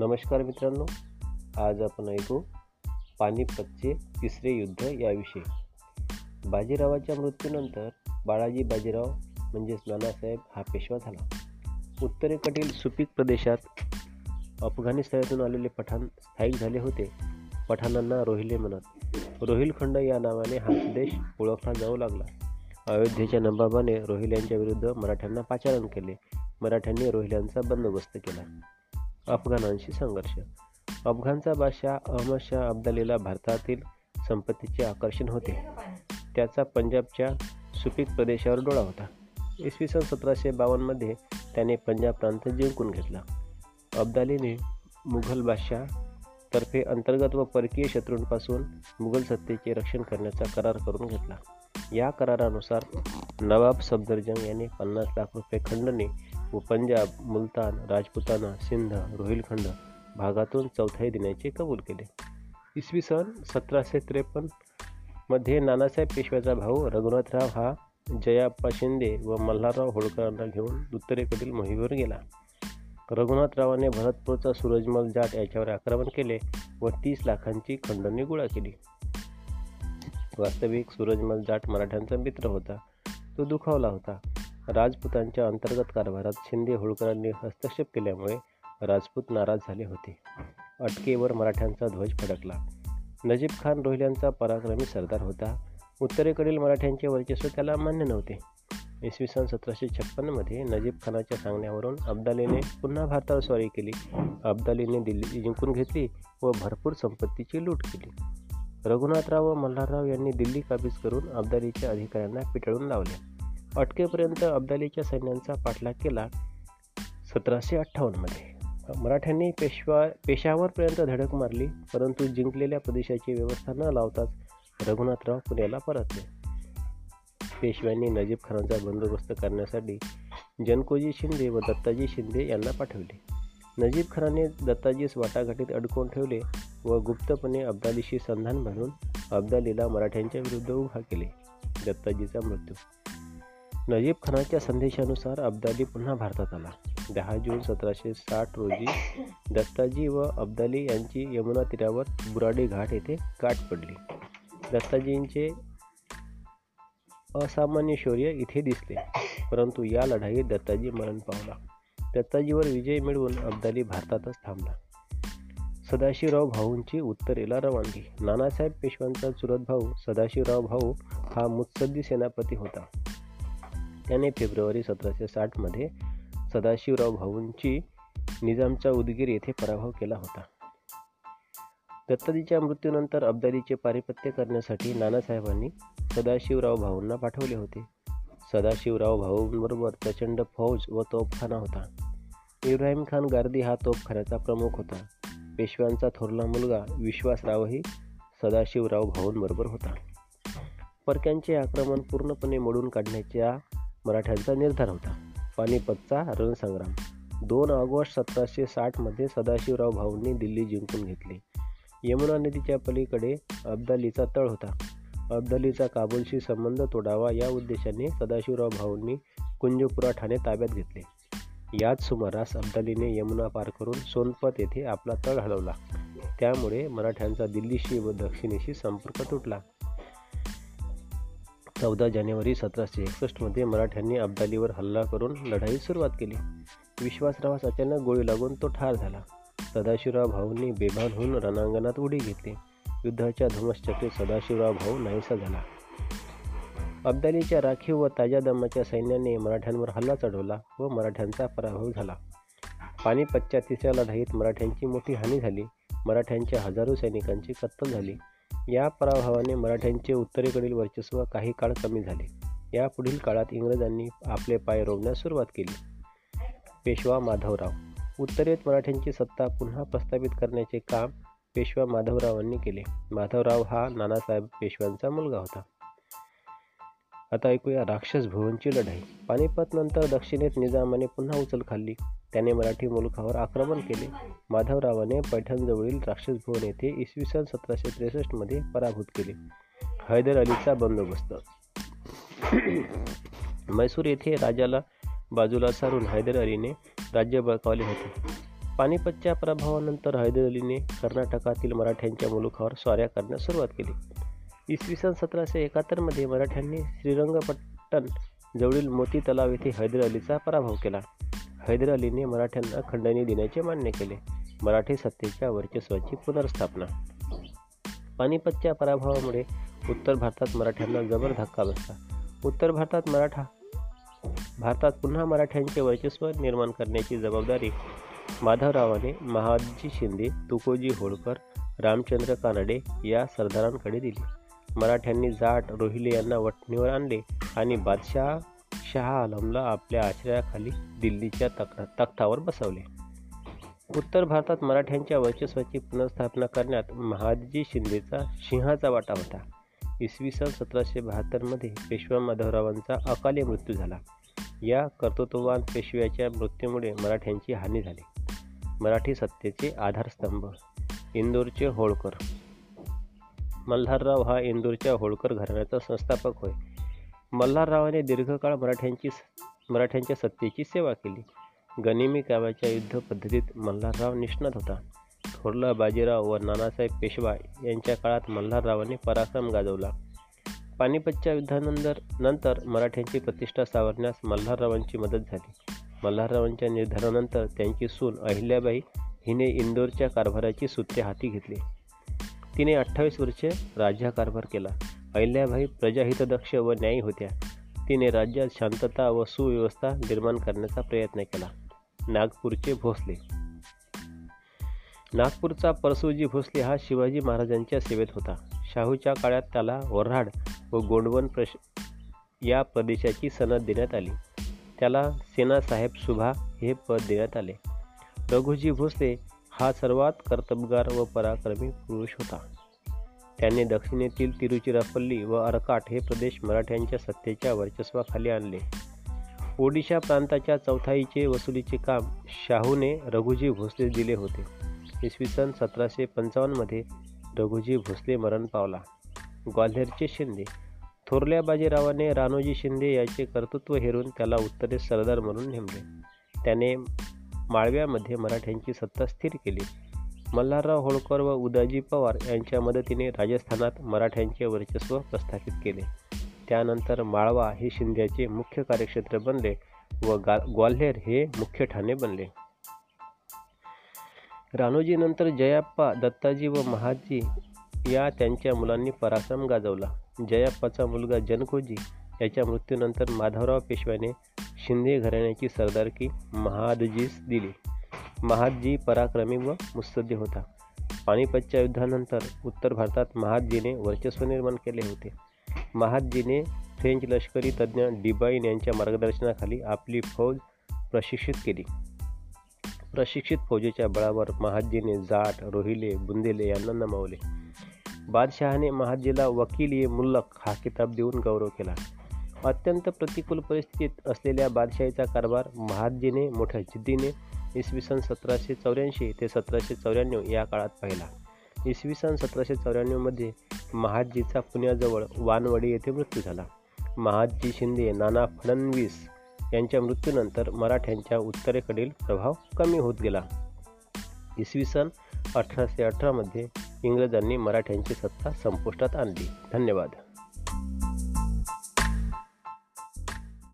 नमस्कार मित्रांनो आज आपण ऐकू पानिपतचे तिसरे युद्ध याविषयी. बाजीरावाच्या मृत्यूनंतर बाळाजी बाजीराव म्हणजेच नानासाहेब हा पेशवा झाला. उत्तरेकडील सुपीक प्रदेशात अफगाणिस्तानातून आलेले पठाण स्थायिक झाले होते. पठाणांना रोहिले म्हणत रोहिलखंड या नावाने हा प्रदेश ओळखला जाऊ लागला. अयोध्येच्या नबाबाने रोहिल्यांच्या विरुद्ध मराठ्यांना पाचारण केले. मराठ्यांनी रोहिल्यांचा बंदोबस्त केला. अफगाणांशी संघर्ष. अफगाणचा बादशाह अहमद शाह अब्दालीला भारतातील संपत्तीचे आकर्षण होते. त्याचा पंजाबच्या सुपीक प्रदेशावर डोळा होता. इसवी सन सतराशे बावन्नमध्ये त्याने पंजाब प्रांत जिंकून घेतला. अब्दालीने मुघल बादशाह तर्फे अंतर्गत व परकीय शत्रूंपासून मुघल सत्तेचे रक्षण करण्याचा करार करून घेतला. या करारानुसार नवाब सफदरजंग यांनी पन्नास लाख रुपये खंडने व पंजाब मुलतान राजपुताना सिंध रोहिलखंड भागातून चौथाई देण्याचे कबूल केले. इसवी सन सतराशे त्रेपन्नमध्ये नानासाहेब पेशव्याचा भाऊ रघुनाथराव हा जयाप्पा शिंदे व मल्हारराव होळकरांना घेऊन उत्तरेकडील मोहिमेवर गेला. रघुनाथरावाने भरतपूरचा सूरजमल जाट याच्यावर आक्रमण केले व तीस लाखांची खंडणी गोळा केली. वास्तविक सूरजमल जाट मराठ्यांचा मित्र होता. तो दुखावला होता. राजपुतांच्या अंतर्गत कारभारात शिंदे होळकरांनी हस्तक्षेप केल्यामुळे राजपूत नाराज झाले होते. अटकेवर मराठ्यांचा ध्वज फडकला. नजीब खान रोहिल्यांचा पराक्रमी सरदार होता. उत्तरेकडील मराठ्यांचे वर्चस्व त्याला मान्य नव्हते. इसवी सन सतराशे छप्पन्नमध्ये नजीब खानाच्या सांगण्यावरून अब्दालीने पुन्हा भारतावर स्वारी केली. अब्दालीने दिल्ली जिंकून घेतली व भरपूर संपत्तीची लूट केली. रघुनाथराव व मल्हारराव यांनी दिल्ली काबीज करून अब्दालीच्या अधिकाऱ्यांना पिटाळून लावले. अटकेपर्यंत अब्दालीच्या सैन्यांचा पाठलाग केला सतराशे अठ्ठावन्नमध्ये मराठ्यांनी पेशवा पेशावरपर्यंत धडक मारली परंतु जिंकलेल्या प्रदेशाची व्यवस्था न लावताच रघुनाथराव पुण्याला परतले. पेशव्यांनी नजीब खानाचा बंदोबस्त करण्यासाठी जनकोजी शिंदे व दत्ताजी शिंदे यांना पाठवले. नजीब खानाने दत्ताजीस वाटाघाटीत अडकवून ठेवले व गुप्तपणे अब्दालीशी संधान बांधून अब्दालीला मराठ्यांच्या विरुद्ध उभा केले. दत्ताजीचा मृत्यू नजीब खानाच्या संदेशानुसार अब्दाली पुन्हा भारतात आला. दहा जून सतराशे साठ रोजी दत्ताजी व अब्दाली यांची यमुना तीरावर बुराडी घाट येथे गाठ पडली. दत्ताजींचे असामान्य शौर्य इथे दिसले परंतु या लढाईत दत्ताजी मरण पावला. दत्ताजीवर विजय मिळवून अब्दाली भारतातच थांबला. सदाशिवराव भाऊंची उत्तरेला रवानगी. नानासाहेब पेशव्यांचा चुरत भाऊ सदाशिवराव भाऊ हा मुत्सद्दी सेनापती होता. त्याने फेब्रुवारी सतराशे साठमध्ये सदाशिवराव भाऊंची निजामचा उदगीर येथे पराभव केला होता. दत्ताजीच्या मृत्यूनंतर अब्दालीचे पारिपत्य करण्यासाठी नानासाहेबांनी सदाशिवराव भाऊंना पाठवले होते. सदाशिवराव भाऊंबरोबर प्रचंड फौज व तोफखाना होता. इब्राहिम खान गार्दी हा तोफखान्याचा प्रमुख होता. पेशव्यांचा थोरला मुलगा विश्वासरावही सदाशिवराव भाऊंबरोबर होता. परक्यांचे आक्रमण पूर्णपणे मोडून काढण्याच्या मराठ्यांचा निर्धार होता. पानिपतचा रणसंग्राम दोन ऑगस्ट सतराशे साठमध्ये सदाशिवराव भाऊंनी दिल्ली जिंकून घेतली. यमुना नदीच्या पलीकडे अब्दालीचा तळ होता. अब्दालीचा काबूलशी संबंध तोडावा या उद्देशाने सदाशिवराव भाऊंनी कुंजपुरा ठाणे ताब्यात घेतले. याच सुमारास अब्दालीने यमुना पार करून सोनपत येथे आपला तळ हलवला. त्यामुळे मराठ्यांचा दिल्लीशी व दक्षिणेशी संपर्क तुटला. चौदा जानेवारी सतराशे एकसष्टमध्ये मराठ्यांनी अब्दालीवर हल्ला करून लढाईस सुरुवात केली. विश्वासरावास अचानक गोळी लागून तो ठार झाला. सदाशिवराव भाऊंनी बेभान होऊन रणांगणात उडी घेतली. युद्धाच्या धुमश्चक्रीत सदाशिवराव भाऊ नाहीसा झाला. अब्दालीच्या राखीव व ताज्या दमाच्या सैन्याने मराठ्यांवर हल्ला चढवला व मराठ्यांचा पराभव झाला. पानिपतच्या तिसऱ्या लढाईत मराठ्यांची मोठी हानी झाली. मराठ्यांच्या हजारो सैनिकांची कत्तल झाली. या पराभवाने मराठ्यांचे उत्तरेकडील वर्चस्व काही काळ कमी झाले. या पुढील काळात इंग्रजांनी आपले पाय रोवण्यास सुरुवात केली. पेशवा माधवराव. उत्तरेत मराठ्यांची सत्ता पुन्हा प्रस्थापित करण्याचे काम पेशवा माधवरावांनी केले. माधवराव हा नानासाहेब पेशव्यांचा मुलगा होता. आता ऐकूया राक्षस भुवनची लढाई. पानिपत नंतर दक्षिणेत निजामाने पुन्हा उचल खाल्ली. त्याने मराठी मुलखावर आक्रमण केले. माधवरावाने पैठणजवळील राक्षस भुवन येथे इसवी सन सतराशे त्रेसष्टमध्ये पराभूत केले. हैदर अलीचा बंदोबस्त. मैसूर येथे राजाला बाजूला सारून हैदर अलीने राज्य बळकावले होते. पानिपतच्या प्रभावानंतर हैदर अलीने कर्नाटकातील मराठ्यांच्या मुलुखावर स्वाऱ्या करण्यास सुरुवात केली. इसवी सन सतराशे एकाहत्तरमध्ये मराठ्यांनी श्रीरंगपट्टण जवळील मोती तलाव येथे हैदर अलीचा पराभव केला. हैदर अलीने मराठ्यांना खंडणी देण्याचे मान्य केले. मराठी सत्तेच्या वर्चस्वाची पुनर्स्थापना. पानिपतच्या पराभवामुळे उत्तर भारतात मराठ्यांना जबर धक्का बसला. उत्तर भारतात मराठा भारतात पुन्हा मराठ्यांचे वर्चस्व निर्माण करण्याची जबाबदारी माधवरावाने महादजी शिंदे तुकोजी होळकर रामचंद्र कानडे या सरदारांकडे दिली. मराठ्यांनी जाट रोहिले यांना वटणीवर आणले आणि बादशाह शहा आलमला आपल्या आश्रयाखाली दिल्लीच्या तक तख्तावर बसवले. उत्तर भारतात मराठ्यांच्या वर्चस्वाची पुनर्स्थापना करण्यात महादजी शिंदेचा सिंहाचा वाटा होता. इसवी सन सतराशे बहात्तरमध्ये पेशवा माधवरावांचा अकाली मृत्यू झाला. या कर्तृत्ववान पेशव्याच्या मृत्यूमुळे मराठ्यांची हानी झाली. मराठी सत्तेचे आधारस्तंभ इंदोरचे होळकर मल्हारराव हा इंदूरच्या होळकर घराण्याचा संस्थापक होय. मल्हाररावाने दीर्घकाळ मराठ्यांची मराठ्यांच्या सत्तेची सेवा केली. गनिमी कामाच्या युद्ध पद्धतीत मल्हारराव निष्णात होता. थोरला बाजीराव व नानासाहेब पेशवा यांच्या काळात मल्हाररावाने पराक्रम गाजवला. पानिपतच्या युद्धानंतर नंतर मराठ्यांची प्रतिष्ठा सावरण्यास मल्हाररावांची मदत झाली. मल्हाररावांच्या निर्धारानंतर त्यांची सून अहिल्याबाई हिने इंदोरच्या कारभाराची सूत्रे हाती घेतली. तिने अठ्ठावीस वर्षे राज्यकारभार केला. अहिल्याबाई प्रजाहितदक्ष व न्यायी होत्या. तिने राज्यात शांतता व सुव्यवस्था निर्माण करण्याचा प्रयत्न केला. नागपूरचे भोसले. नागपूरचा परसुजी भोसले हा शिवाजी महाराजांच्या सेवेत होता. शाहूच्या काळात त्याला वऱ्हाड व गोंडवन प्रश या प्रदेशाची सनद देण्यात आली. त्याला सेनासाहेब सुभा हे पद देण्यात आले. रघुजी भोसले हा सर्वात कर्तबगार व पराक्रमी पुरुष होता. त्याने दक्षिणेतील तिरुचिरापल्ली व अर्काट हे प्रदेश मराठ्यांच्या सत्तेच्या वर्चस्वाखाली आणले. ओडिशा प्रांताच्या चौथाईचे वसुलीचे काम शाहूने रघुजी भोसले दिले होते. इसवी सन सतराशे पंचावन्नमध्ये रघुजी भोसले मरण पावला. ग्वाल्हेरचे शिंदे. थोरल्या बाजीरावाने रानोजी शिंदे याचे कर्तृत्व हेरून त्याला उत्तरेस सरदार म्हणून नेमले. त्याने माळव्यामध्ये मराठ्यांची सत्ता स्थिर केली. मल्हारराव होळकर व उदाजी पवार यांच्या मदतीने राजस्थानात मराठ्यांचे वर्चस्व प्रस्थापित केले. त्यानंतर माळवा हे शिंद्याचे मुख्य कार्यक्षेत्र बनले व गा ग्वाल्हेर हे मुख्य ठाणे बनले. रानोजीनंतर जयाप्पा दत्ताजी व महाजी या त्यांच्या मुलांनी पराक्रम गाजवला. जयाप्पाचा मुलगा जनकोजी याच्या मृत्यूनंतर माधवराव पेशव्याने शिंदे घराण्याची सरदारकी महादजीस दिली. महादजी पराक्रमी व मुत्सद्दी होता. पानिपतच्या युद्धानंतर उत्तर भारतात महादजीने वर्चस्व निर्माण केले होते. महादजीने फ्रेंच लष्करी तज्ज्ञ डिबाईन यांच्या मार्गदर्शनाखाली आपली फौज प्रशिक्षित केली. प्रशिक्षित फौजेच्या बळावर महादजीने जाट रोहिले बुंदेले यांना नमवले. बादशहाने महादजीला वकील ए मुल्लक हा किताब देऊन गौरव केला. अत्यंत प्रतिकूल परिस्थितीत असलेल्या बादशाहीचा कारभार महादजीने मोठ्या जिद्दीने इसवी सन सतराशे चौऱ्याऐंशी ते सतराशे चौऱ्याण्णव या काळात पाहिला. इसवी सन सतराशे चौऱ्याण्णवमध्ये महादजीचा पुण्याजवळ वानवडी येथे मृत्यू झाला. महादजी शिंदे नाना फडणवीस यांच्या मृत्यूनंतर मराठ्यांच्या उत्तरेकडील प्रभाव कमी होत गेला. इसवी सन अठराशे अठरामध्ये इंग्रजांनी मराठ्यांची सत्ता संपुष्टात आणली. धन्यवाद.